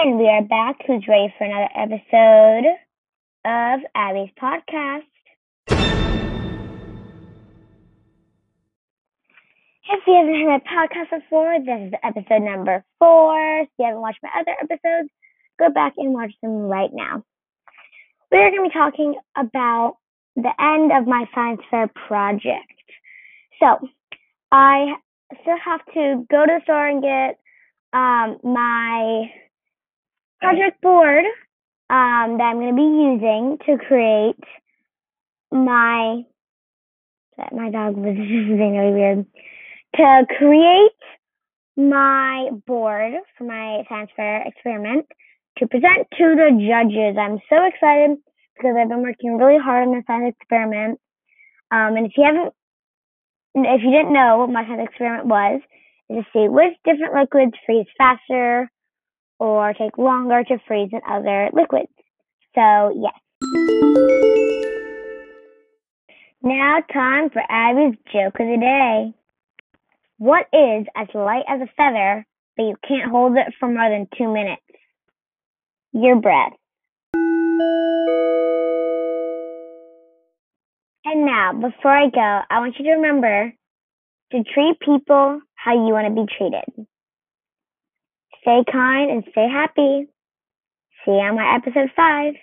are back. Who's ready for another episode of Abby's podcast? If you haven't heard my podcast before, this is episode number four. If you haven't watched my other episodes, go back and watch them right now. We're going to be talking about the end of my science fair project. So, I still have to go to the store and get um, my project board um, that I'm going to be using to create my. that My dog was being really weird to create my board for my science fair experiment to present to the judges. I'm so excited because I've been working really hard on the science experiment. Um, and if you haven't, if you didn't know what my science experiment was, is to see which different liquids freeze faster or take longer to freeze than other liquids. So, yes. Now, time for Abby's joke of the day. What is as light as a feather, but you can't hold it for more than two minutes? Your breath. And now, before I go, I want you to remember to treat people how you want to be treated. Stay kind and stay happy. See you on my episode 5.